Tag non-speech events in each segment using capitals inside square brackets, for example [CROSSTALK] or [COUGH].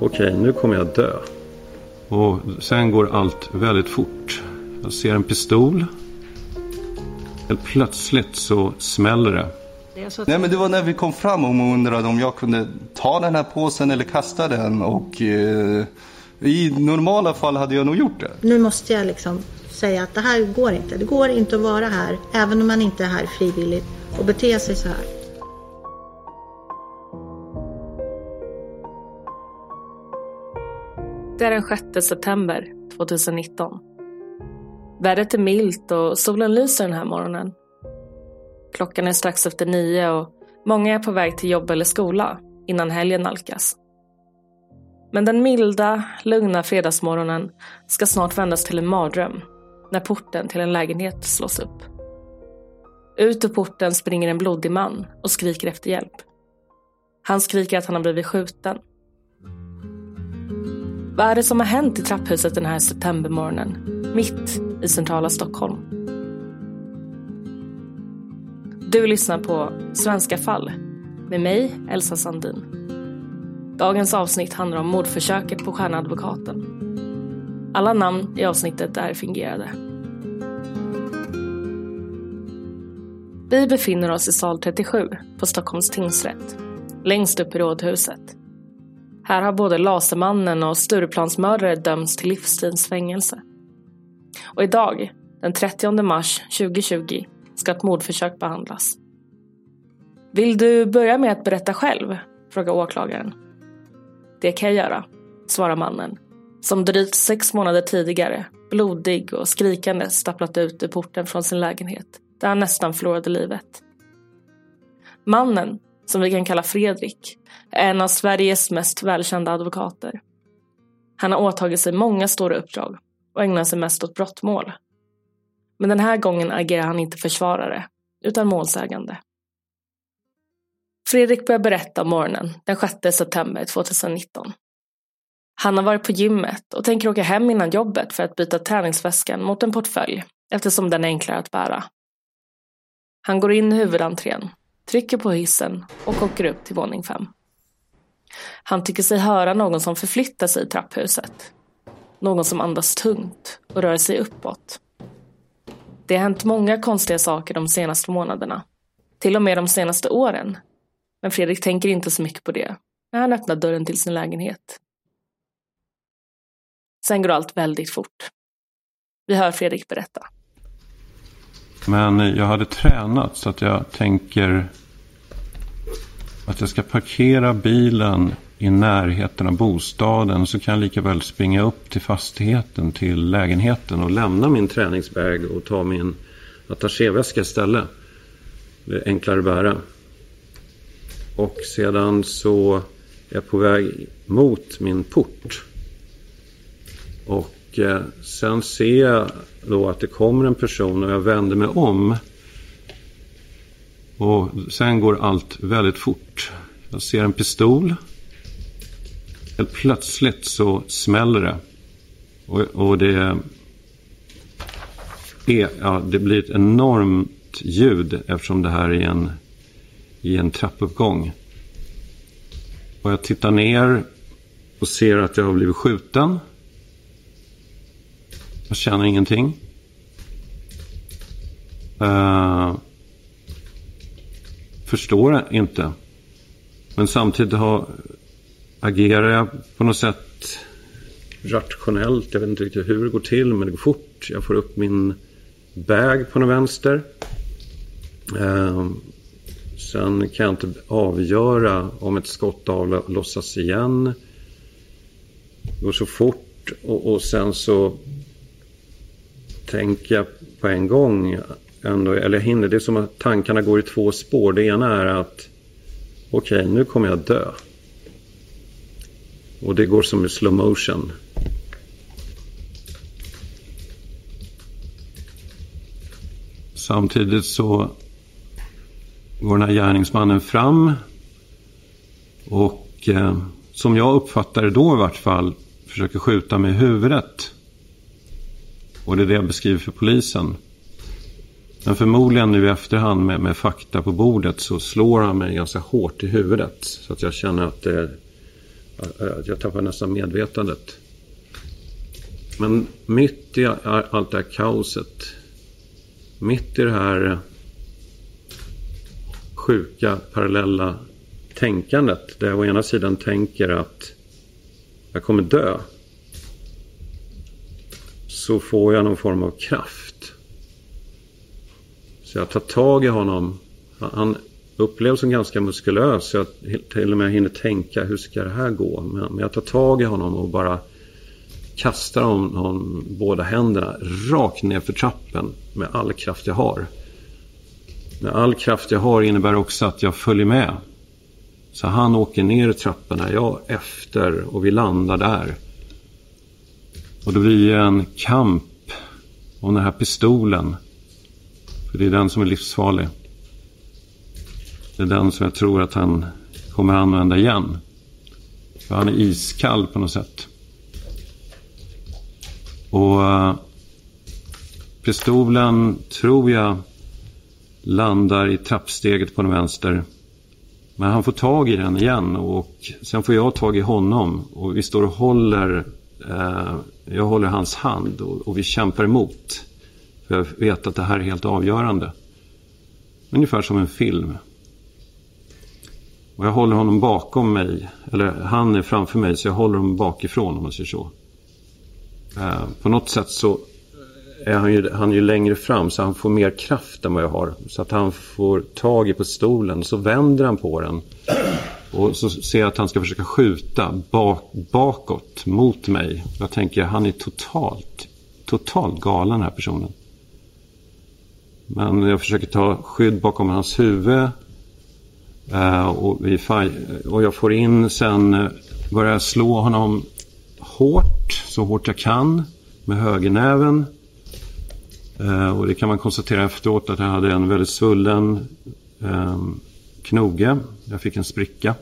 Okej, nu kommer jag dö. Och sen går allt väldigt fort. Jag ser en pistol. Helt plötsligt så smäller det. Nej men det var när vi kom fram och hon undrade om jag kunde ta den här påsen eller kasta den och eh, i normala fall hade jag nog gjort det. Nu måste jag liksom säga att det här går inte. Det går inte att vara här även om man inte är här frivilligt och bete sig så här. Det är den 6 september 2019. Vädret är milt och solen lyser den här morgonen. Klockan är strax efter nio och många är på väg till jobb eller skola innan helgen nalkas. Men den milda, lugna fredagsmorgonen ska snart vändas till en mardröm när porten till en lägenhet slås upp. Ut ur porten springer en blodig man och skriker efter hjälp. Han skriker att han har blivit skjuten vad är det som har hänt i trapphuset den här septembermorgonen, mitt i centrala Stockholm? Du lyssnar på Svenska fall med mig, Elsa Sandin. Dagens avsnitt handlar om mordförsöket på stjärnadvokaten. Alla namn i avsnittet är fingerade. Vi befinner oss i sal 37 på Stockholms tingsrätt, längst upp i rådhuset. Här har både Lasermannen och Stureplansmördare dömts till livstidsfängelse. Och idag, den 30 mars 2020, ska ett mordförsök behandlas. Vill du börja med att berätta själv? frågar åklagaren. Det kan jag göra, svarar mannen, som drygt sex månader tidigare, blodig och skrikande stapplat ut ur porten från sin lägenhet, där han nästan förlorade livet. Mannen som vi kan kalla Fredrik, är en av Sveriges mest välkända advokater. Han har åtagit sig många stora uppdrag och ägnar sig mest åt brottmål. Men den här gången agerar han inte försvarare, utan målsägande. Fredrik börjar berätta om morgonen den 6 september 2019. Han har varit på gymmet och tänker åka hem innan jobbet för att byta träningsväskan mot en portfölj eftersom den är enklare att bära. Han går in i huvudentrén trycker på hissen och åker upp till våning fem. Han tycker sig höra någon som förflyttar sig i trapphuset. Någon som andas tungt och rör sig uppåt. Det har hänt många konstiga saker de senaste månaderna. Till och med de senaste åren. Men Fredrik tänker inte så mycket på det. när han öppnar dörren till sin lägenhet. Sen går allt väldigt fort. Vi hör Fredrik berätta. Men jag hade tränat så att jag tänker att jag ska parkera bilen i närheten av bostaden så kan jag lika väl springa upp till fastigheten, till lägenheten och lämna min träningsbag och ta min attachéväska istället. Det är enklare att bära. Och sedan så är jag på väg mot min port. Och eh, sen ser jag då att det kommer en person och jag vänder mig om. Och sen går allt väldigt fort. Jag ser en pistol. Helt plötsligt så smäller det. Och, och det, är, ja, det blir ett enormt ljud eftersom det här är en, i en trappuppgång. Och jag tittar ner och ser att jag har blivit skjuten. Jag känner ingenting. Uh, förstår inte. Men samtidigt har, agerar jag på något sätt rationellt. Jag vet inte riktigt hur det går till, men det går fort. Jag får upp min bag på något vänster. Eh, sen kan jag inte avgöra om ett skott avlossas igen. Det går så fort och, och sen så tänker jag på en gång ändå, eller jag hinner, det är som att tankarna går i två spår. Det ena är att okej, okay, nu kommer jag dö. Och det går som i slow motion. Samtidigt så går den här gärningsmannen fram. Och eh, som jag uppfattar det då i vart fall försöker skjuta mig i huvudet. Och det är det jag beskriver för polisen. Men förmodligen nu i efterhand med, med fakta på bordet så slår han mig ganska hårt i huvudet. Så att jag känner att, eh, att jag tappar nästan medvetandet. Men mitt i allt det här kaoset. Mitt i det här eh, sjuka parallella tänkandet. Där jag å ena sidan tänker att jag kommer dö. Så får jag någon form av kraft. Så jag tar tag i honom. Han upplevs som ganska muskulös. Så jag till och med hinner tänka hur ska det här gå. Men jag tar tag i honom och bara kastar honom båda händerna rakt ner för trappen med all kraft jag har. Med all kraft jag har innebär också att jag följer med. Så han åker ner i trapporna, jag efter och vi landar där. Och då blir det en kamp om den här pistolen. För det är den som är livsfarlig. Det är den som jag tror att han kommer använda igen. För han är iskall på något sätt. Och eh, pistolen tror jag landar i trappsteget på den vänster. Men han får tag i den igen och sen får jag tag i honom. Och vi står och håller, eh, jag håller hans hand och, och, vi kämpar emot. För jag vet att det här är helt avgörande. Ungefär som en film. Och jag håller honom bakom mig. Eller han är framför mig så jag håller honom bakifrån om man säger så. Eh, på något sätt så är han ju, han är ju längre fram så han får mer kraft än vad jag har. Så att han får tag i på stolen så vänder han på den. Och så ser jag att han ska försöka skjuta bak, bakåt mot mig. Jag tänker han är totalt, totalt galen den här personen. Men jag försöker ta skydd bakom hans huvud. Eh, och, vi, och jag får in sen, eh, börjar jag slå honom hårt, så hårt jag kan med högernäven. Eh, och det kan man konstatera efteråt att jag hade en väldigt svullen knoge. Jag fick en spricka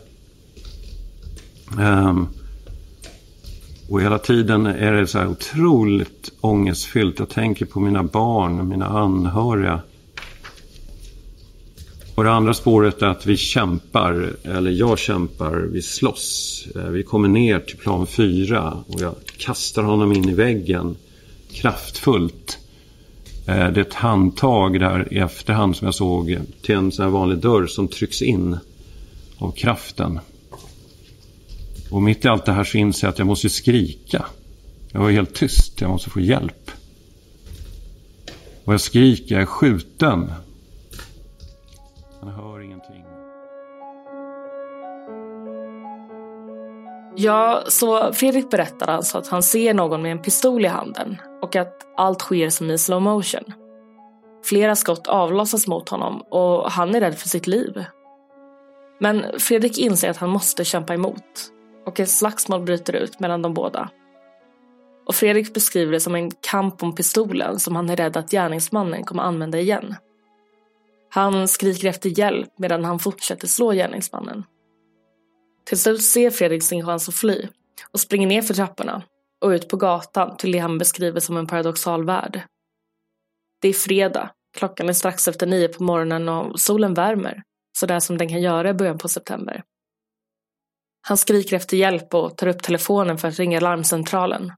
och hela tiden är det så här otroligt ångestfyllt. Jag tänker på mina barn, mina anhöriga. Och det andra spåret är att vi kämpar, eller jag kämpar, vi slåss. Eh, vi kommer ner till plan fyra och jag kastar honom in i väggen kraftfullt. Eh, det är ett handtag där i efterhand som jag såg till en sån här vanlig dörr som trycks in av kraften. Och mitt i allt det här så inser jag att jag måste skrika. Jag var helt tyst. Jag måste få hjälp. Och jag skriker, jag är skjuten. Han hör ingenting. Ja, så Fredrik berättar alltså att han ser någon med en pistol i handen och att allt sker som i slow motion. Flera skott avlossas mot honom och han är rädd för sitt liv. Men Fredrik inser att han måste kämpa emot och ett slagsmål bryter ut mellan de båda. Och Fredrik beskriver det som en kamp om pistolen som han är rädd att gärningsmannen kommer använda igen. Han skriker efter hjälp medan han fortsätter slå gärningsmannen. Till slut ser Fredrik sin chans att fly och springer ner för trapporna och ut på gatan till det han beskriver som en paradoxal värld. Det är fredag, klockan är strax efter nio på morgonen och solen värmer, sådär som den kan göra i början på september. Han skriker efter hjälp och tar upp telefonen för att ringa larmcentralen.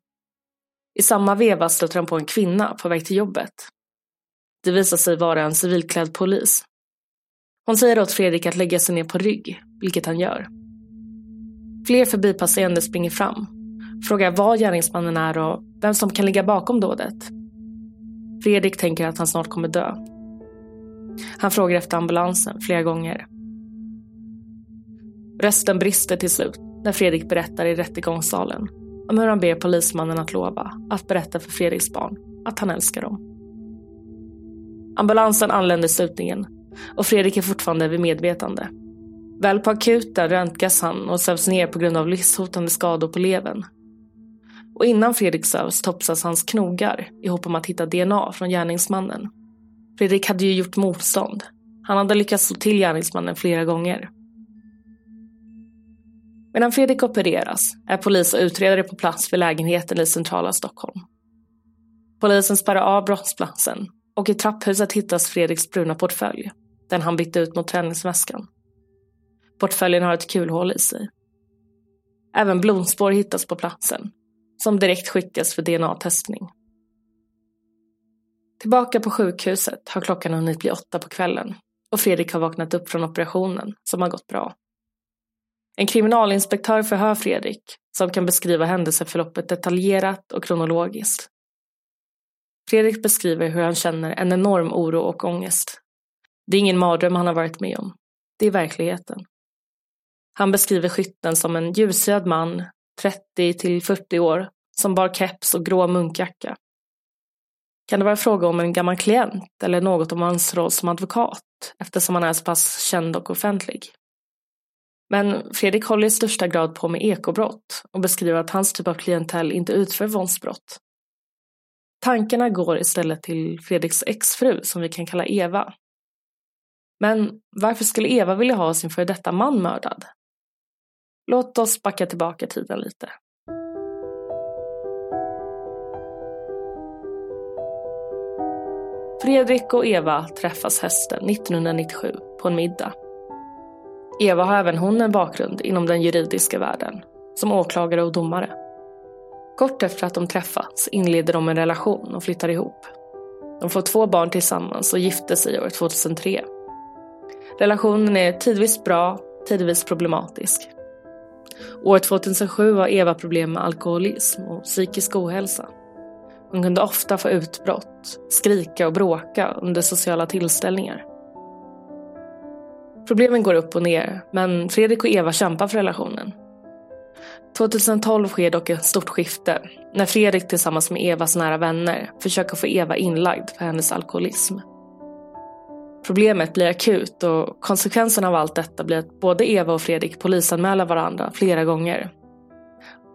I samma veva stöter han på en kvinna på väg till jobbet. Det visar sig vara en civilklädd polis. Hon säger åt Fredrik att lägga sig ner på rygg, vilket han gör. Fler förbipasserande springer fram, frågar var gärningsmannen är och vem som kan ligga bakom dådet. Fredrik tänker att han snart kommer dö. Han frågar efter ambulansen flera gånger. Rösten brister till slut när Fredrik berättar i rättegångssalen om hur han ber polismannen att lova att berätta för Fredriks barn att han älskar dem. Ambulansen anländer slutningen och Fredrik är fortfarande vid medvetande. Väl på akuten röntgas han och sövs ner på grund av livshotande skador på levern. Och innan Fredrik sövs topsas hans knogar i hopp om att hitta DNA från gärningsmannen. Fredrik hade ju gjort motstånd. Han hade lyckats slå till gärningsmannen flera gånger. Medan Fredrik opereras är polis och utredare på plats vid lägenheten i centrala Stockholm. Polisen spärrar av brottsplatsen och i trapphuset hittas Fredriks bruna portfölj, den han bytte ut mot träningsväskan. Portföljen har ett kulhål i sig. Även blodspår hittas på platsen, som direkt skickas för DNA-testning. Tillbaka på sjukhuset har klockan hunnit bli åtta på kvällen och Fredrik har vaknat upp från operationen som har gått bra. En kriminalinspektör förhör Fredrik som kan beskriva händelseförloppet detaljerat och kronologiskt. Fredrik beskriver hur han känner en enorm oro och ångest. Det är ingen mardröm han har varit med om. Det är verkligheten. Han beskriver skytten som en ljushyad man, 30 till 40 år, som bar keps och grå munkjacka. Kan det vara fråga om en gammal klient eller något om hans roll som advokat eftersom han är så pass känd och offentlig? Men Fredrik håller i största grad på med ekobrott och beskriver att hans typ av klientell inte utför våldsbrott. Tankarna går istället till Fredriks exfru som vi kan kalla Eva. Men varför skulle Eva vilja ha sin före detta man mördad? Låt oss backa tillbaka tiden lite. Fredrik och Eva träffas hösten 1997 på en middag. Eva har även hon en bakgrund inom den juridiska världen, som åklagare och domare. Kort efter att de träffats inleder de en relation och flyttar ihop. De får två barn tillsammans och gifte sig år 2003. Relationen är tidvis bra, tidvis problematisk. År 2007 har Eva problem med alkoholism och psykisk ohälsa. Hon kunde ofta få utbrott, skrika och bråka under sociala tillställningar. Problemen går upp och ner, men Fredrik och Eva kämpar för relationen. 2012 sker dock ett stort skifte när Fredrik tillsammans med Evas nära vänner försöker få Eva inlagd för hennes alkoholism. Problemet blir akut och konsekvensen av allt detta blir att både Eva och Fredrik polisanmäler varandra flera gånger.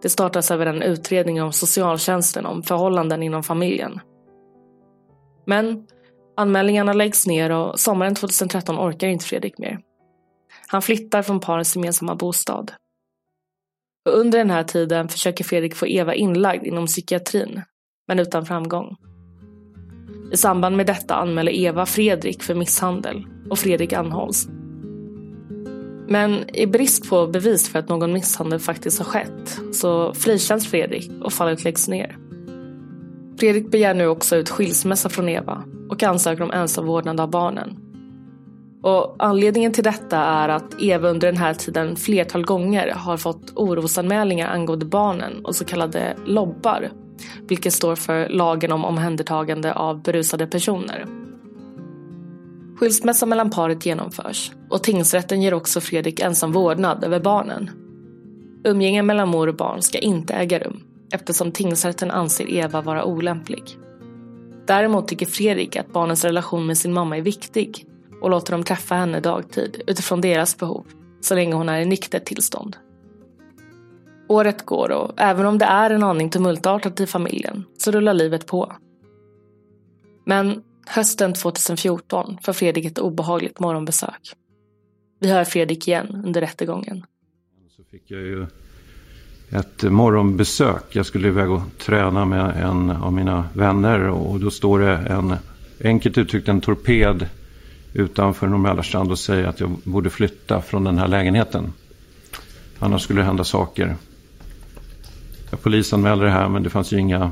Det startas även en utredning om socialtjänsten om förhållanden inom familjen. Men anmälningarna läggs ner och sommaren 2013 orkar inte Fredrik mer. Han flyttar från parets gemensamma bostad. Och under den här tiden försöker Fredrik få Eva inlagd inom psykiatrin, men utan framgång. I samband med detta anmäler Eva Fredrik för misshandel och Fredrik anhålls. Men i brist på bevis för att någon misshandel faktiskt har skett så frikänns Fredrik och fallet läggs ner. Fredrik begär nu också ut skilsmässa från Eva och ansöker om ensam vårdnad av barnen. Och anledningen till detta är att Eva under den här tiden flertal gånger har fått orosanmälningar angående barnen och så kallade lobbar, vilket står för lagen om omhändertagande av berusade personer. Skilsmässa mellan paret genomförs och tingsrätten ger också Fredrik ensam vårdnad över barnen. Umgänge mellan mor och barn ska inte äga rum eftersom tingsrätten anser Eva vara olämplig. Däremot tycker Fredrik att barnens relation med sin mamma är viktig och låter dem träffa henne dagtid utifrån deras behov, så länge hon är i nyktert tillstånd. Året går och även om det är en aning tumultartat i familjen så rullar livet på. Men hösten 2014 får Fredrik ett obehagligt morgonbesök. Vi hör Fredrik igen under rättegången. Så fick jag ju ett morgonbesök. Jag skulle iväg och träna med en av mina vänner och då står det en, enkelt uttryckt en torped utanför Norr och säger att jag borde flytta från den här lägenheten. Annars skulle det hända saker. Jag polisanmälde det här men det fanns ju inga,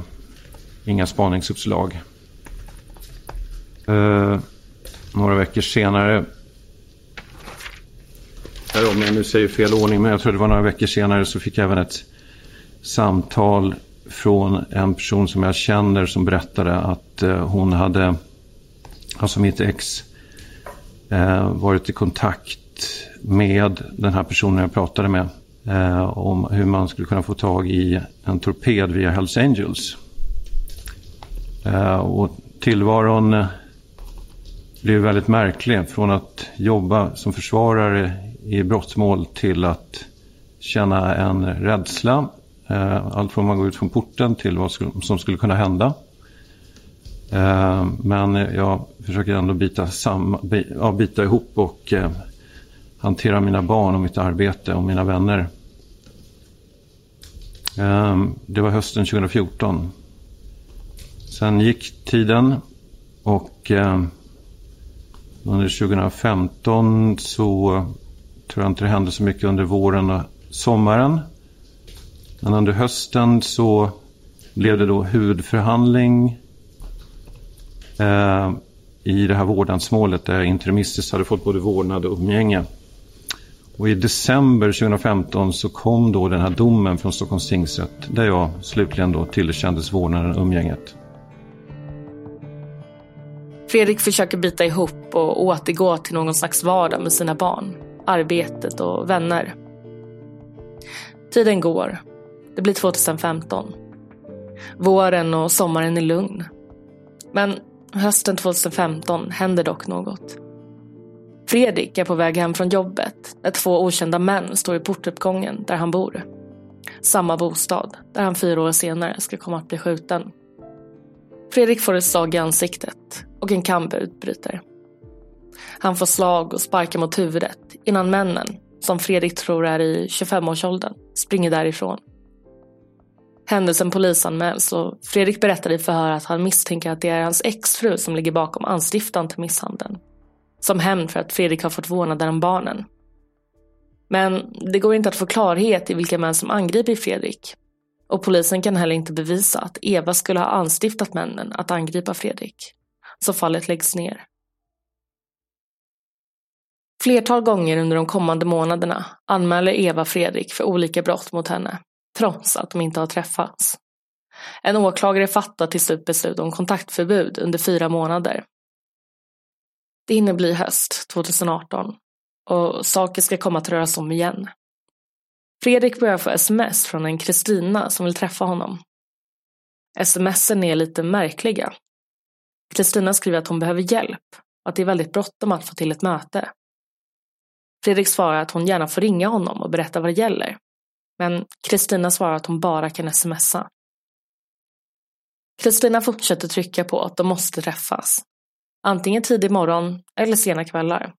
inga spaningsuppslag. Eh, några veckor senare om jag nu säger fel ordning, men jag tror det var några veckor senare så fick jag även ett samtal från en person som jag känner som berättade att eh, hon hade, alltså mitt ex, eh, varit i kontakt med den här personen jag pratade med eh, om hur man skulle kunna få tag i en torped via Hells Angels. och tillvaron blev väldigt märklig. Från att jobba som försvarare i brottmål till att känna en rädsla. Eh, allt från att man går ut från porten till vad som skulle kunna hända. Eh, men jag försöker ändå bita, samma, ja, bita ihop och eh, hantera mina barn och mitt arbete och mina vänner. Det var hösten 2014. Sen gick tiden och under 2015 så tror jag inte det hände så mycket under våren och sommaren. Men under hösten så blev det då huvudförhandling eh, i det här vårdnadsmålet där jag interimistiskt hade fått både vårdnad och umgänge. Och i december 2015 så kom då den här domen från Stockholms tingsrätt där jag slutligen då tillerkändes vårdnaden och umgänget. Fredrik försöker bita ihop och återgå till någon slags vardag med sina barn, arbetet och vänner. Tiden går. Det blir 2015. Våren och sommaren är lugn. Men Hösten 2015 händer dock något. Fredrik är på väg hem från jobbet när två okända män står i portuppgången där han bor. Samma bostad där han fyra år senare ska komma att bli skjuten. Fredrik får ett slag i ansiktet och en kamp utbryter. Han får slag och sparkar mot huvudet innan männen, som Fredrik tror är i 25-årsåldern, springer därifrån. Händelsen polisanmäls och Fredrik berättar i förhör att han misstänker att det är hans exfru som ligger bakom anstiftan till misshandeln. Som hämnd för att Fredrik har fått vårdnaden om barnen. Men det går inte att få klarhet i vilka män som angriper Fredrik. Och polisen kan heller inte bevisa att Eva skulle ha anstiftat männen att angripa Fredrik. Så fallet läggs ner. Flertal gånger under de kommande månaderna anmäler Eva Fredrik för olika brott mot henne trots att de inte har träffats. En åklagare fattar till slut beslut om kontaktförbud under fyra månader. Det hinner bli höst 2018 och saker ska komma att röras om igen. Fredrik börjar få sms från en Kristina som vill träffa honom. Smsen är lite märkliga. Kristina skriver att hon behöver hjälp och att det är väldigt bråttom att få till ett möte. Fredrik svarar att hon gärna får ringa honom och berätta vad det gäller. Men Kristina svarar att hon bara kan smsa. Kristina fortsätter trycka på att de måste träffas. Antingen tidig morgon eller sena kvällar.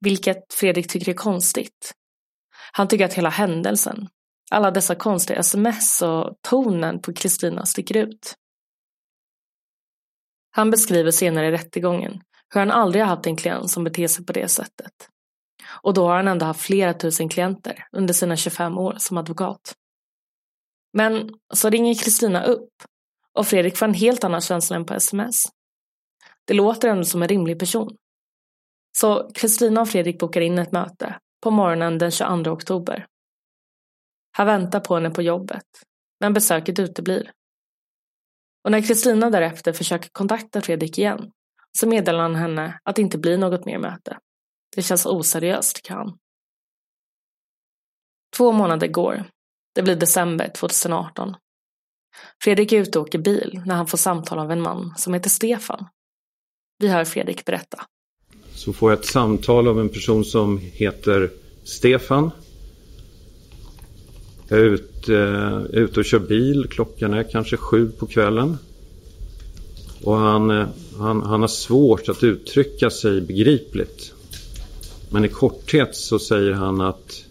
Vilket Fredrik tycker är konstigt. Han tycker att hela händelsen, alla dessa konstiga sms och tonen på Kristina sticker ut. Han beskriver senare i rättegången hur han aldrig har haft en klient som beter sig på det sättet. Och då har han ändå haft flera tusen klienter under sina 25 år som advokat. Men så ringer Kristina upp och Fredrik får en helt annan känsla än på sms. Det låter ändå som en rimlig person. Så Kristina och Fredrik bokar in ett möte på morgonen den 22 oktober. Han väntar på henne på jobbet, men besöket uteblir. Och när Kristina därefter försöker kontakta Fredrik igen så meddelar han henne att det inte blir något mer möte. Det känns oseriöst, tycker han. Två månader går. Det blir december 2018. Fredrik är ute och åker bil när han får samtal av en man som heter Stefan. Vi hör Fredrik berätta. Så får jag ett samtal av en person som heter Stefan. Jag är ute, är ute och kör bil. Klockan är kanske sju på kvällen. Och han, eh, han, han har svårt att uttrycka sig begripligt. Men i korthet så säger han att,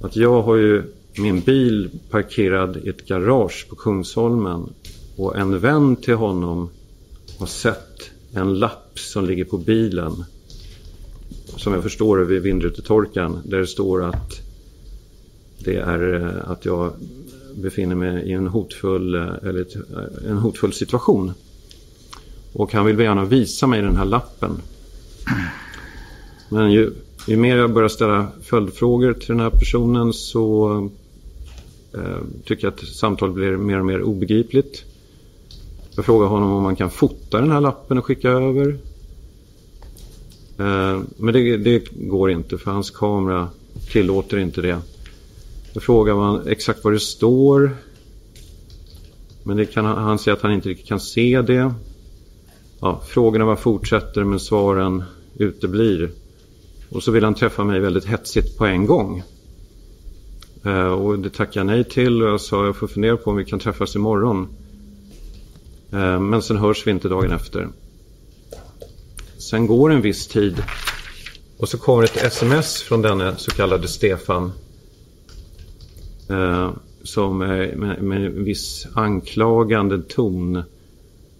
att jag har ju min bil parkerad i ett garage på Kungsholmen. Och en vän till honom har sett en lapp som ligger på bilen. Som jag förstår det vid vindrutetorkaren. Där det står att det är eh, att jag befinner mig i en hotfull, eh, eller ett, eh, en hotfull situation. Och han vill gärna visa mig den här lappen. Men ju, ju mer jag börjar ställa följdfrågor till den här personen så eh, tycker jag att samtalet blir mer och mer obegripligt. Jag frågar honom om man kan fota den här lappen och skicka över. Eh, men det, det, går inte för hans kamera tillåter inte det. Jag frågar man exakt vad det står. Men det kan, han säger att han inte riktigt kan se det. Ja, frågorna bara fortsätter men svaren uteblir. Och så vill han träffa mig väldigt hetsigt på en gång. Eh, och det tackade jag nej till och jag sa jag får fundera på om vi kan träffas imorgon. Eh, men sen hörs vi inte dagen efter. Sen går en viss tid och så kommer ett sms från denne så kallade Stefan. Eh, som med, med en viss anklagande ton.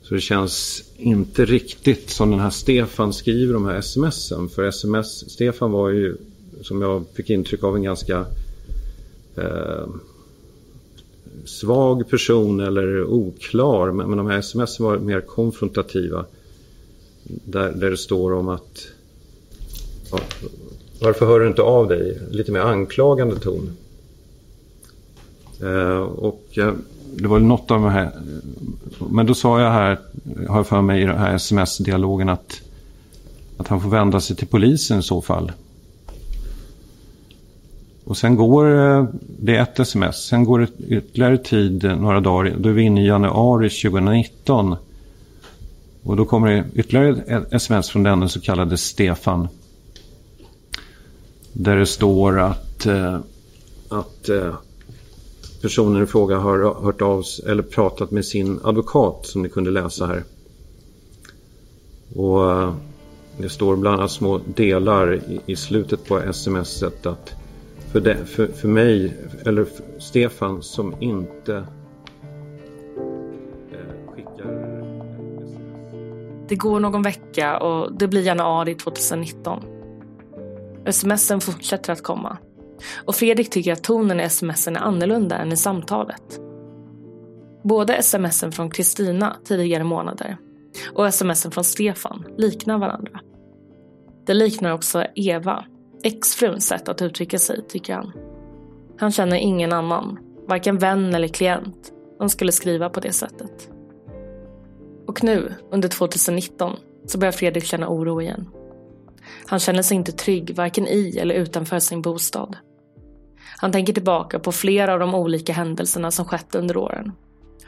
Så det känns inte riktigt som den här Stefan skriver de här smsen. För sms, Stefan var ju som jag fick intryck av en ganska eh, svag person eller oklar. Men, men de här sms var mer konfrontativa. Där, där det står om att ja, varför hör du inte av dig? Lite mer anklagande ton. Eh, och eh, det var något av de här. Men då sa jag här, har jag för mig i den här sms-dialogen att, att han får vända sig till polisen i så fall. Och sen går eh, det ett sms, sen går det ytterligare tid, eh, några dagar, då är vi inne i januari 2019. Och då kommer det ytterligare ett sms från den så kallade Stefan. Där det står att, eh, att personen i fråga har hört av sig eller pratat med sin advokat som ni kunde läsa här. Och eh, det står bland annat små delar i, i slutet på smset att för, det, för, för mig, eller för Stefan som inte eh, Det går någon vecka och det blir januari 2019. Smsen fortsätter att komma. Och Fredrik tycker att tonen i smsen är annorlunda än i samtalet. Både smsen från Kristina tidigare månader och smsen från Stefan liknar varandra. Det liknar också Eva, exfruns sätt att uttrycka sig, tycker han. Han känner ingen annan, varken vän eller klient, som skulle skriva på det sättet. Och nu, under 2019, så börjar Fredrik känna oro igen. Han känner sig inte trygg, varken i eller utanför sin bostad. Han tänker tillbaka på flera av de olika händelserna som skett under åren.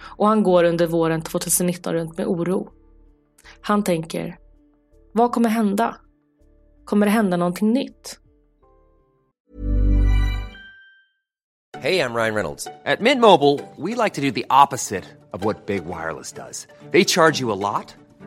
Och han går under våren 2019 runt med oro. Han tänker, vad kommer hända? Kommer det hända någonting nytt? Hej, jag Ryan Reynolds. På Mint Mobile, we like to do the opposite of what Big Wireless does. They charge you a lot,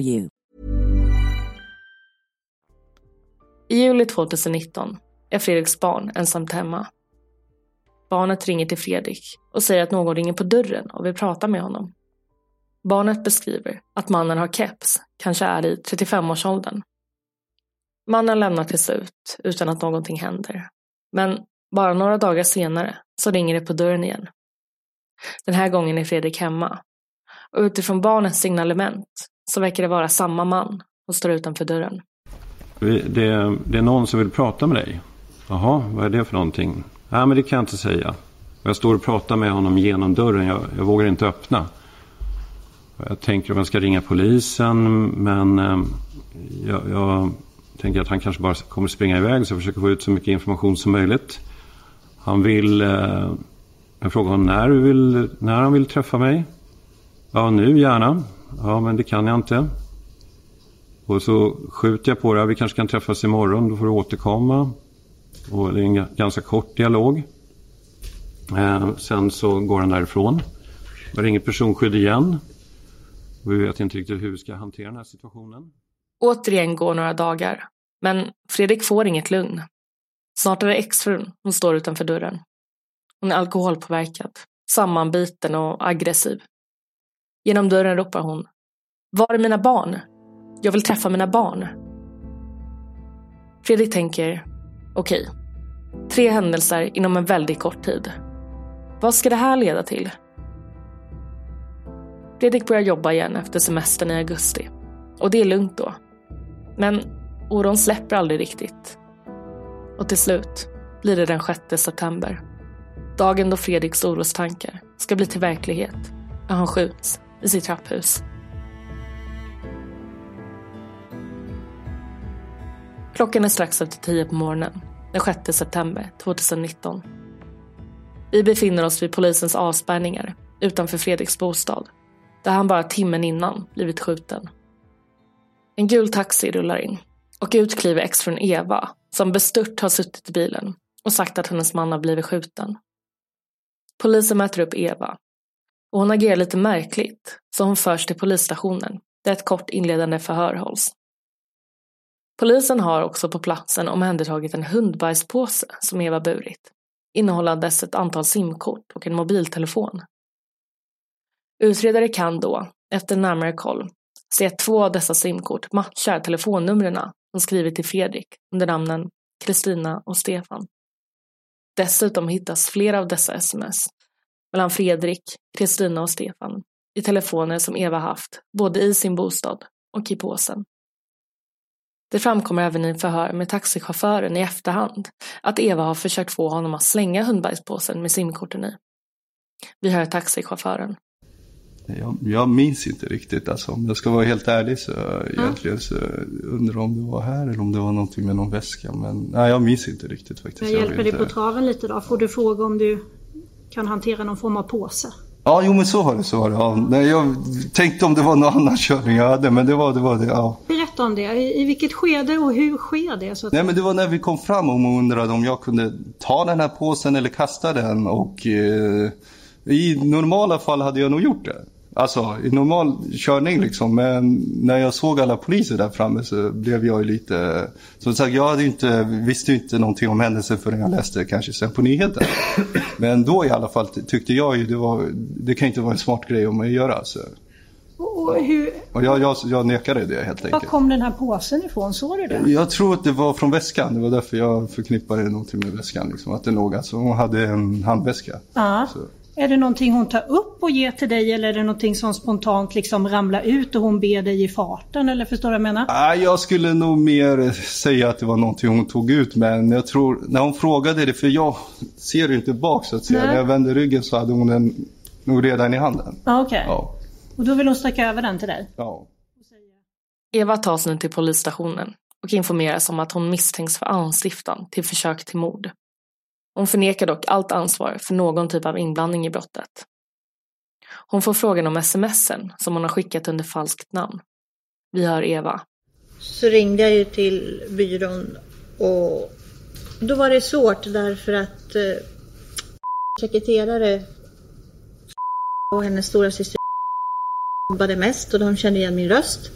you. I juli 2019 är Fredriks barn ensamt hemma. Barnet ringer till Fredrik och säger att någon ringer på dörren och vill prata med honom. Barnet beskriver att mannen har keps, kanske är i 35-årsåldern. Mannen lämnar till slut utan att någonting händer. Men bara några dagar senare så ringer det på dörren igen. Den här gången är Fredrik hemma och utifrån barnets signalement så verkar det vara samma man och står utanför dörren. Det, det är någon som vill prata med dig. Jaha, vad är det för någonting? Nej, men det kan jag inte säga. Jag står och pratar med honom genom dörren. Jag, jag vågar inte öppna. Jag tänker om jag ska ringa polisen. Men eh, jag, jag, tänker att han kanske bara kommer springa iväg. Så jag försöker få ut så mycket information som möjligt. Han vill... Eh, jag frågar honom när, vill, när han vill träffa mig. Ja, nu gärna. Ja, men det kan jag inte. Och så skjuter jag på det. Vi kanske kan träffas imorgon. Då får du återkomma. Och det är en ganska kort dialog. Eh, sen så går han därifrån. Jag ringer personskydd igen. Och vi vet inte riktigt hur vi ska hantera den här situationen. Återigen går några dagar. Men Fredrik får inget lugn. Snart är det exfrun som står utanför dörren. Hon är alkoholpåverkad, sammanbiten och aggressiv. Genom dörren ropar hon. Var är mina barn? Jag vill träffa mina barn. Fredrik tänker, okej, okay, tre händelser inom en väldigt kort tid. Vad ska det här leda till? Fredrik börjar jobba igen efter semestern i augusti. Och det är lugnt då. Men oron släpper aldrig riktigt. Och till slut blir det den 6 september. Dagen då Fredriks orostankar ska bli till verklighet. När han skjuts i sitt trapphus. Klockan är strax efter tio på morgonen den 6 september 2019. Vi befinner oss vid polisens avspärrningar utanför Fredriks bostad där han bara timmen innan blivit skjuten. En gul taxi rullar in och ut kliver exfrun Eva som bestört har suttit i bilen och sagt att hennes man har blivit skjuten. Polisen möter upp Eva och hon agerar lite märkligt så hon förs till polisstationen där ett kort inledande förhör hålls. Polisen har också på platsen omhändertagit en hundbajspåse som Eva burit, innehållandes ett antal simkort och en mobiltelefon. Utredare kan då, efter närmare koll, se att två av dessa simkort matchar telefonnumren hon skrivit till Fredrik under namnen Kristina och Stefan. Dessutom hittas flera av dessa sms mellan Fredrik, Kristina och Stefan i telefoner som Eva haft, både i sin bostad och i påsen. Det framkommer även i förhör med taxichauffören i efterhand att Eva har försökt få honom att slänga hundbajspåsen med simkorten i. Vi hör taxichauffören. Jag, jag minns inte riktigt alltså. Om jag ska vara helt ärlig så mm. egentligen så undrar om det var här eller om det var någonting med någon väska. Men nej, jag minns inte riktigt faktiskt. Jag hjälper dig på traven lite då. Får du fråga om du kan hantera någon form av påse? Ja, jo men så var det. Så var det. Ja. Nej, jag tänkte om det var någon annan körning jag hade, men det var det. Var det ja. Berätta om det. I, i vilket skede och hur sker det? Så att... Nej men det var när vi kom fram och undrade om jag kunde ta den här påsen eller kasta den och eh, i normala fall hade jag nog gjort det. Alltså i normal körning liksom. Men när jag såg alla poliser där framme så blev jag ju lite... Som sagt, jag hade inte, visste ju inte någonting om händelsen förrän jag läste kanske sen på nyheten. [CLEARS THROAT] Men då i alla fall tyckte jag ju det var... Det kan inte vara en smart grej om att göra. Så. Och hur... Och jag, jag, jag nekade det helt Var enkelt. kom den här påsen ifrån? Såg du det? Jag tror att det var från väskan. Det var därför jag förknippade någonting med väskan. Liksom. Att det låg, alltså hon hade en handväska. Ja. Så. Är det någonting hon tar upp och ger till dig eller är det någonting som spontant liksom ramlar ut och hon ber dig i farten? Eller förstår du vad jag menar? Ah, jag skulle nog mer säga att det var någonting hon tog ut. Men jag tror, när hon frågade det, för jag ser inte bak så att säga. Nej. När jag vände ryggen så hade hon den nog redan i handen. Ja, Okej. Ja. Och då vill hon sträcka över den till dig? Ja. Eva tas nu till polisstationen och informeras om att hon misstänks för anstiftan till försök till mord. Hon förnekar dock allt ansvar för någon typ av inblandning i brottet. Hon får frågan om smsen som hon har skickat under falskt namn. Vi hör Eva. Så ringde jag ju till byrån och då var det svårt därför att eh, sekreterare och hennes stora syster jobbade mest och de kände igen min röst.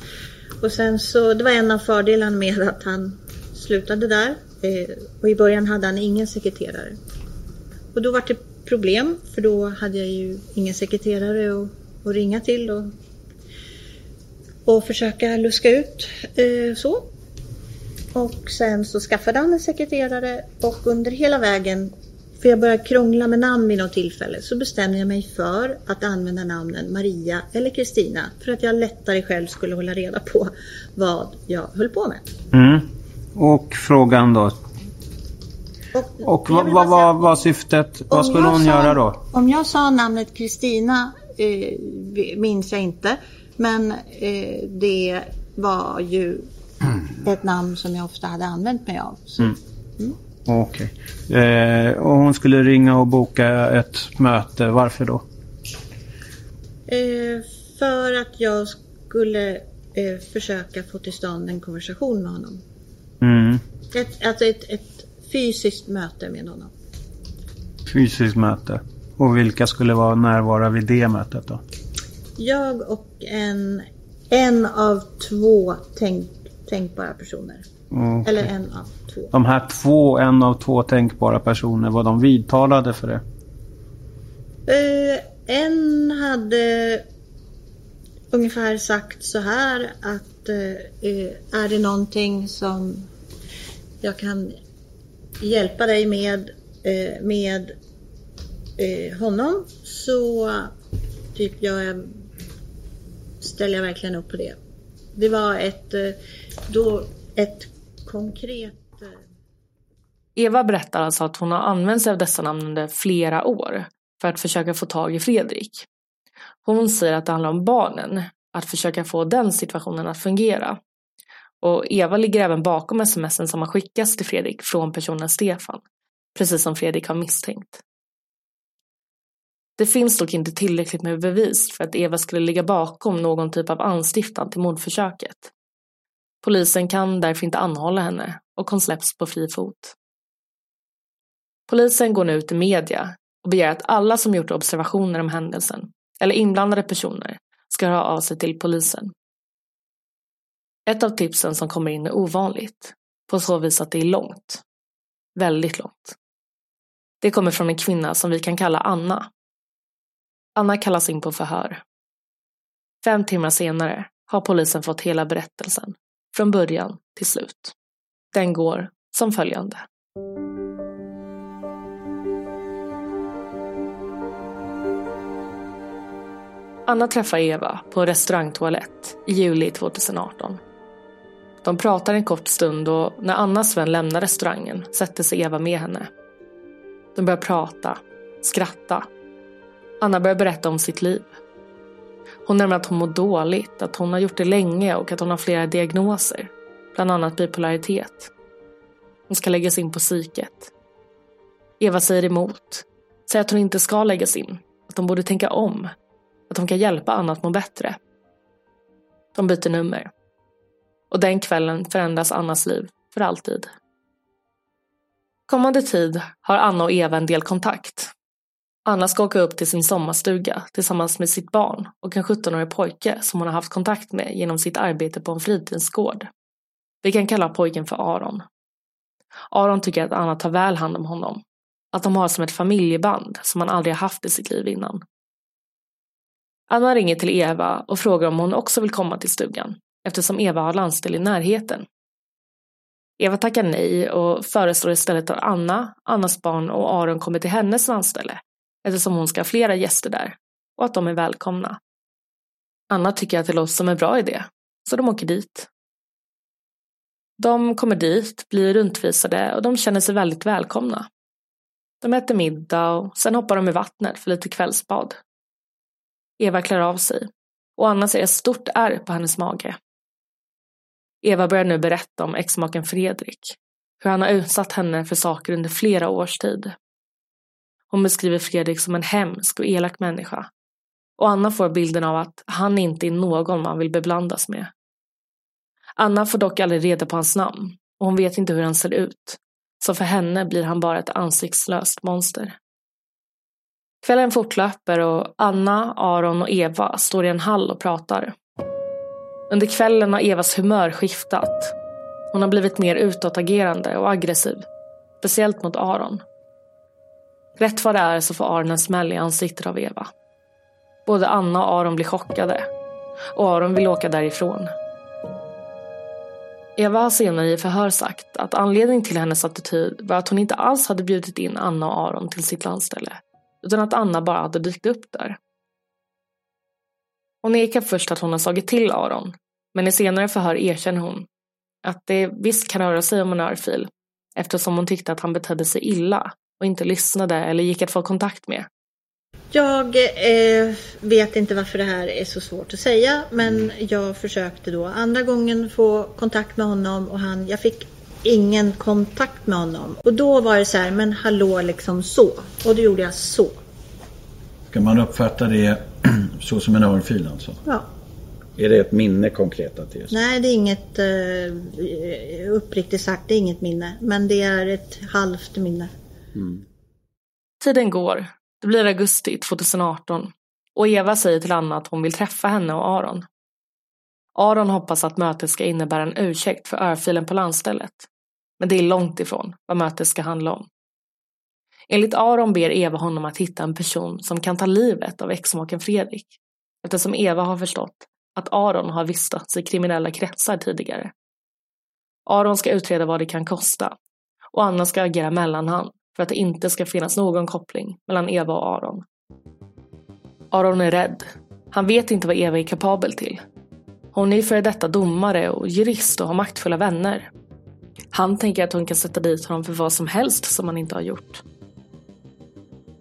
Och sen så, det var en av fördelarna med att han slutade där. Eh, och i början hade han ingen sekreterare. Och då var det problem för då hade jag ju ingen sekreterare att, att ringa till och, och försöka luska ut eh, så. Och sen så skaffade han en sekreterare och under hela vägen, för jag började krångla med namn vid något tillfälle, så bestämde jag mig för att använda namnen Maria eller Kristina för att jag lättare själv skulle hålla reda på vad jag höll på med. Mm. Och frågan då? Och vad, vad var vad syftet? Vad skulle hon sa- göra då? Om jag sa namnet Kristina eh, minns jag inte. Men eh, det var ju ett namn som jag ofta hade använt mig av. Mm. Mm. Okej. Eh, och hon skulle ringa och boka ett möte. Varför då? eh, för att jag skulle eh, försöka få till stånd en konversation med honom. Ett, alltså ett, ett fysiskt möte med honom. Fysiskt möte. Och vilka skulle vara närvara vid det mötet då? Jag och en, en av två tänk, tänkbara personer. Okej. Eller en av två. De här två, en av två tänkbara personer, var de vidtalade för det? Eh, en hade ungefär sagt så här att eh, är det någonting som jag kan hjälpa dig med eh, med eh, honom så typ jag ställer jag verkligen upp på det. Det var ett eh, då ett konkret eh, Eva berättar alltså att hon har använt sig av dessa namn under flera år för att försöka få tag i Fredrik. Hon säger att det handlar om barnen, att försöka få den situationen att fungera. Och Eva ligger även bakom smsen som har skickats till Fredrik från personen Stefan, precis som Fredrik har misstänkt. Det finns dock inte tillräckligt med bevis för att Eva skulle ligga bakom någon typ av anstiftan till mordförsöket. Polisen kan därför inte anhålla henne och hon släpps på fri fot. Polisen går nu ut i media och begär att alla som gjort observationer om händelsen, eller inblandade personer, ska höra av sig till polisen. Ett av tipsen som kommer in är ovanligt, på så vis att det är långt. Väldigt långt. Det kommer från en kvinna som vi kan kalla Anna. Anna kallas in på förhör. Fem timmar senare har polisen fått hela berättelsen, från början till slut. Den går som följande. Anna träffar Eva på en restaurangtoalett i juli 2018. De pratar en kort stund och när Annas vän lämnar restaurangen sätter sig Eva med henne. De börjar prata, skratta. Anna börjar berätta om sitt liv. Hon nämner att hon mår dåligt, att hon har gjort det länge och att hon har flera diagnoser. Bland annat bipolaritet. Hon ska läggas in på psyket. Eva säger emot. Säger att hon inte ska läggas in. Att de borde tänka om. Att hon kan hjälpa Anna att må bättre. De byter nummer. Och den kvällen förändras Annas liv för alltid. Kommande tid har Anna och Eva en del kontakt. Anna ska åka upp till sin sommarstuga tillsammans med sitt barn och en 17-årig pojke som hon har haft kontakt med genom sitt arbete på en fritidsgård. Vi kan kalla pojken för Aron. Aron tycker att Anna tar väl hand om honom. Att de har som ett familjeband som han aldrig har haft i sitt liv innan. Anna ringer till Eva och frågar om hon också vill komma till stugan eftersom Eva har landställ i närheten. Eva tackar nej och föreslår istället att Anna, Annas barn och Aron kommer till hennes landställe eftersom hon ska ha flera gäster där och att de är välkomna. Anna tycker att det låter som en bra idé, så de åker dit. De kommer dit, blir runtvisade och de känner sig väldigt välkomna. De äter middag och sen hoppar de i vattnet för lite kvällsbad. Eva klär av sig och Anna ser ett stort ärr på hennes mage. Eva börjar nu berätta om exmaken Fredrik, hur han har utsatt henne för saker under flera års tid. Hon beskriver Fredrik som en hemsk och elak människa. Och Anna får bilden av att han inte är någon man vill beblandas med. Anna får dock aldrig reda på hans namn och hon vet inte hur han ser ut. Så för henne blir han bara ett ansiktslöst monster. Kvällen fortlöper och Anna, Aron och Eva står i en hall och pratar. Under kvällen har Evas humör skiftat. Hon har blivit mer utåtagerande och aggressiv. Speciellt mot Aron. Rätt vad det är så får Aron en smäll i ansiktet av Eva. Både Anna och Aron blir chockade. Och Aron vill åka därifrån. Eva har senare i förhör sagt att anledningen till hennes attityd var att hon inte alls hade bjudit in Anna och Aron till sitt landställe. Utan att Anna bara hade dykt upp där. Hon nekar först att hon har slagit till Aron. Men i senare förhör erkänner hon att det visst kan röra sig om en örfil eftersom hon tyckte att han betedde sig illa och inte lyssnade eller gick att få kontakt med. Jag eh, vet inte varför det här är så svårt att säga men jag försökte då andra gången få kontakt med honom och han, jag fick ingen kontakt med honom. Och då var det så här, men hallå liksom så. Och då gjorde jag så. Ska man uppfatta det [CLEARS THROAT] så som en örfil alltså? Ja. Är det ett minne konkret att det är så? Nej, det är inget, uh, uppriktigt sagt, det är inget minne. Men det är ett halvt minne. Mm. Tiden går. Det blir augusti 2018 och Eva säger till Anna att hon vill träffa henne och Aron. Aron hoppas att mötet ska innebära en ursäkt för örfilen på landstället. Men det är långt ifrån vad mötet ska handla om. Enligt Aron ber Eva honom att hitta en person som kan ta livet av exmaken Fredrik. Eftersom Eva har förstått att Aron har vistats i kriminella kretsar tidigare. Aron ska utreda vad det kan kosta och Anna ska agera mellanhand för att det inte ska finnas någon koppling mellan Eva och Aron. Aron är rädd. Han vet inte vad Eva är kapabel till. Hon är före detta domare och jurist och har maktfulla vänner. Han tänker att hon kan sätta dit honom för vad som helst som han inte har gjort.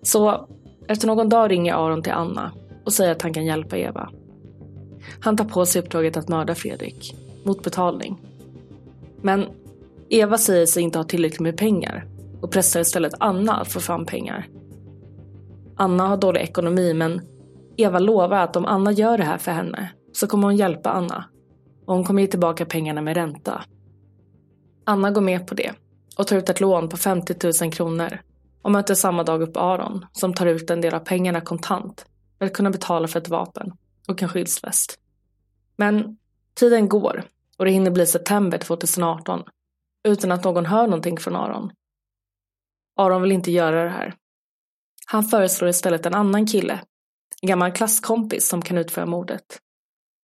Så efter någon dag ringer Aron till Anna och säger att han kan hjälpa Eva. Han tar på sig uppdraget att mörda Fredrik, mot betalning. Men Eva säger sig inte ha tillräckligt med pengar och pressar istället Anna att få fram pengar. Anna har dålig ekonomi men Eva lovar att om Anna gör det här för henne så kommer hon hjälpa Anna och hon kommer ge tillbaka pengarna med ränta. Anna går med på det och tar ut ett lån på 50 000 kronor och möter samma dag upp Aron som tar ut en del av pengarna kontant för att kunna betala för ett vapen och en skyddsväst. Men tiden går och det hinner bli september 2018 utan att någon hör någonting från Aron. Aron vill inte göra det här. Han föreslår istället en annan kille, en gammal klasskompis som kan utföra mordet.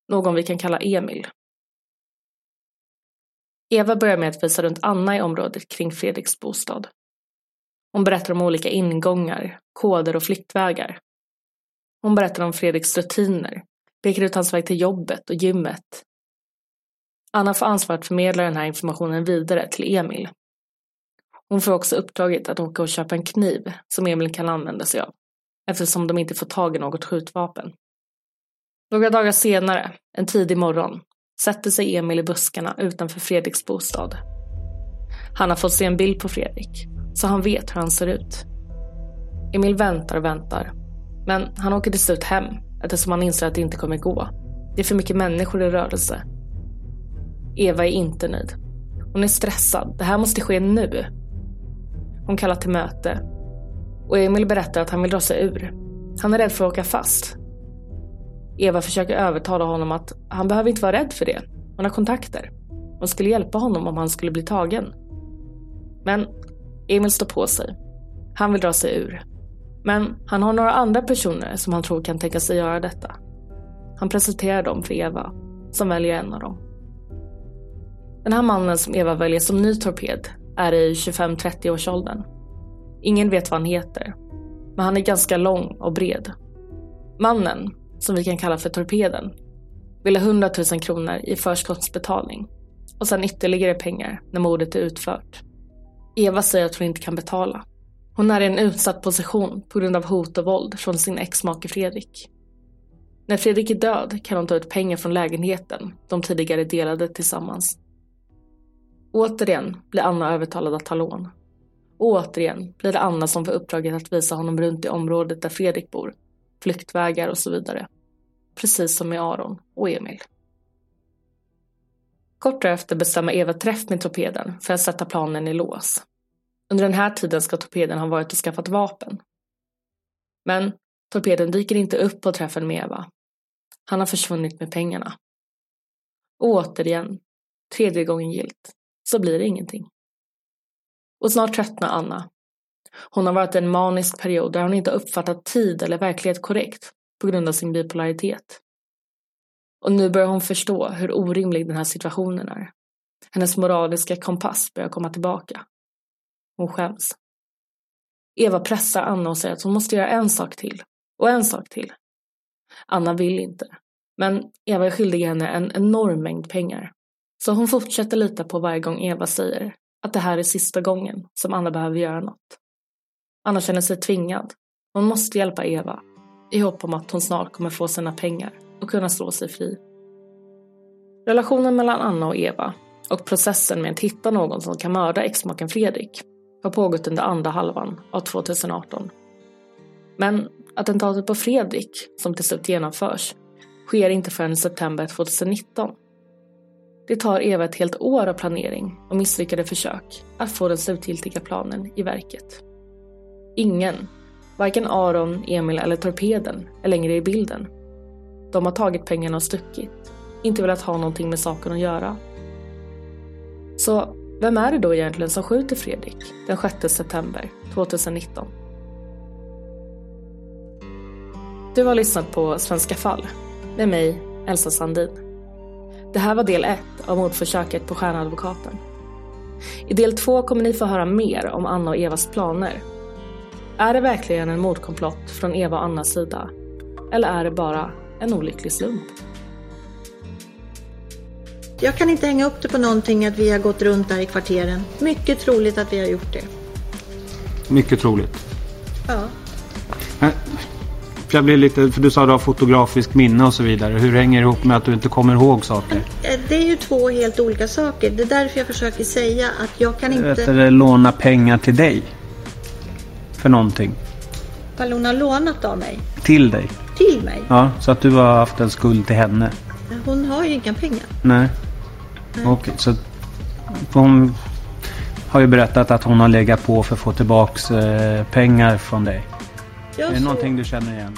Någon vi kan kalla Emil. Eva börjar med att visa runt Anna i området kring Fredriks bostad. Hon berättar om olika ingångar, koder och flyktvägar. Hon berättar om Fredriks rutiner, pekar ut hans väg till jobbet och gymmet. Anna får ansvar att förmedla den här informationen vidare till Emil. Hon får också uppdraget att åka och köpa en kniv som Emil kan använda sig av, eftersom de inte får tag i något skjutvapen. Några dagar senare, en tidig morgon, sätter sig Emil i buskarna utanför Fredriks bostad. Han har fått se en bild på Fredrik, så han vet hur han ser ut. Emil väntar och väntar, men han åker till slut hem eftersom han inser att det inte kommer gå. Det är för mycket människor i rörelse. Eva är inte nöjd. Hon är stressad. Det här måste ske nu. Hon kallar till möte. Och Emil berättar att han vill dra sig ur. Han är rädd för att åka fast. Eva försöker övertala honom att han behöver inte vara rädd för det. Hon har kontakter. Hon skulle hjälpa honom om han skulle bli tagen. Men Emil står på sig. Han vill dra sig ur. Men han har några andra personer som han tror kan tänka sig göra detta. Han presenterar dem för Eva, som väljer en av dem. Den här mannen som Eva väljer som ny torped är i 25-30 års åldern. Ingen vet vad han heter, men han är ganska lång och bred. Mannen, som vi kan kalla för torpeden, vill ha 100 000 kronor i förskottsbetalning och sen ytterligare pengar när mordet är utfört. Eva säger att hon inte kan betala. Hon är i en utsatt position på grund av hot och våld från sin exmake Fredrik. När Fredrik är död kan hon ta ut pengar från lägenheten de tidigare delade tillsammans. Återigen blir Anna övertalad att ta lån. Och återigen blir det Anna som får uppdraget att visa honom runt i området där Fredrik bor, flyktvägar och så vidare. Precis som med Aron och Emil. Kort därefter bestämmer Eva träff med torpeden för att sätta planen i lås. Under den här tiden ska torpeden ha varit och skaffat vapen. Men torpeden dyker inte upp på träffen med Eva. Han har försvunnit med pengarna. Och återigen, tredje gången gilt, så blir det ingenting. Och snart tröttnar Anna. Hon har varit i en manisk period där hon inte uppfattat tid eller verklighet korrekt på grund av sin bipolaritet. Och nu börjar hon förstå hur orimlig den här situationen är. Hennes moraliska kompass börjar komma tillbaka. Hon skäms. Eva pressar Anna och säger att hon måste göra en sak till. Och en sak till. Anna vill inte. Men Eva är skyldig henne en enorm mängd pengar. Så hon fortsätter lita på varje gång Eva säger att det här är sista gången som Anna behöver göra något. Anna känner sig tvingad. Hon måste hjälpa Eva i hopp om att hon snart kommer få sina pengar och kunna slå sig fri. Relationen mellan Anna och Eva och processen med att hitta någon som kan mörda exmaken Fredrik har pågått under andra halvan av 2018. Men attentatet på Fredrik, som till slut genomförs, sker inte förrän i september 2019. Det tar Eva ett helt år av planering och misslyckade försök att få den slutgiltiga planen i verket. Ingen, varken Aron, Emil eller Torpeden, är längre i bilden. De har tagit pengarna och stuckit, inte velat ha någonting med saken att göra. Så vem är det då egentligen som skjuter Fredrik den 6 september 2019? Du har lyssnat på Svenska fall med mig, Elsa Sandin. Det här var del ett av mordförsöket på Stjärnadvokaten. I del två kommer ni få höra mer om Anna och Evas planer. Är det verkligen en mordkomplott från Eva och Annas sida? Eller är det bara en olycklig slump? Jag kan inte hänga upp det på någonting att vi har gått runt där i kvarteren. Mycket troligt att vi har gjort det. Mycket troligt. Ja. För jag blir lite, för du sa att du har fotografiskt minne och så vidare. Hur hänger det ihop med att du inte kommer ihåg saker? Eh, det är ju två helt olika saker. Det är därför jag försöker säga att jag kan inte... Efter låna pengar till dig. För någonting. Vad hon har lånat av mig? Till dig. Till mig? Ja, så att du har haft en skuld till henne. Hon har ju inga pengar. Nej. Okej, okay, så hon har ju berättat att hon har legat på för att få tillbaks eh, pengar från dig. Ja, är det så... någonting du känner igen?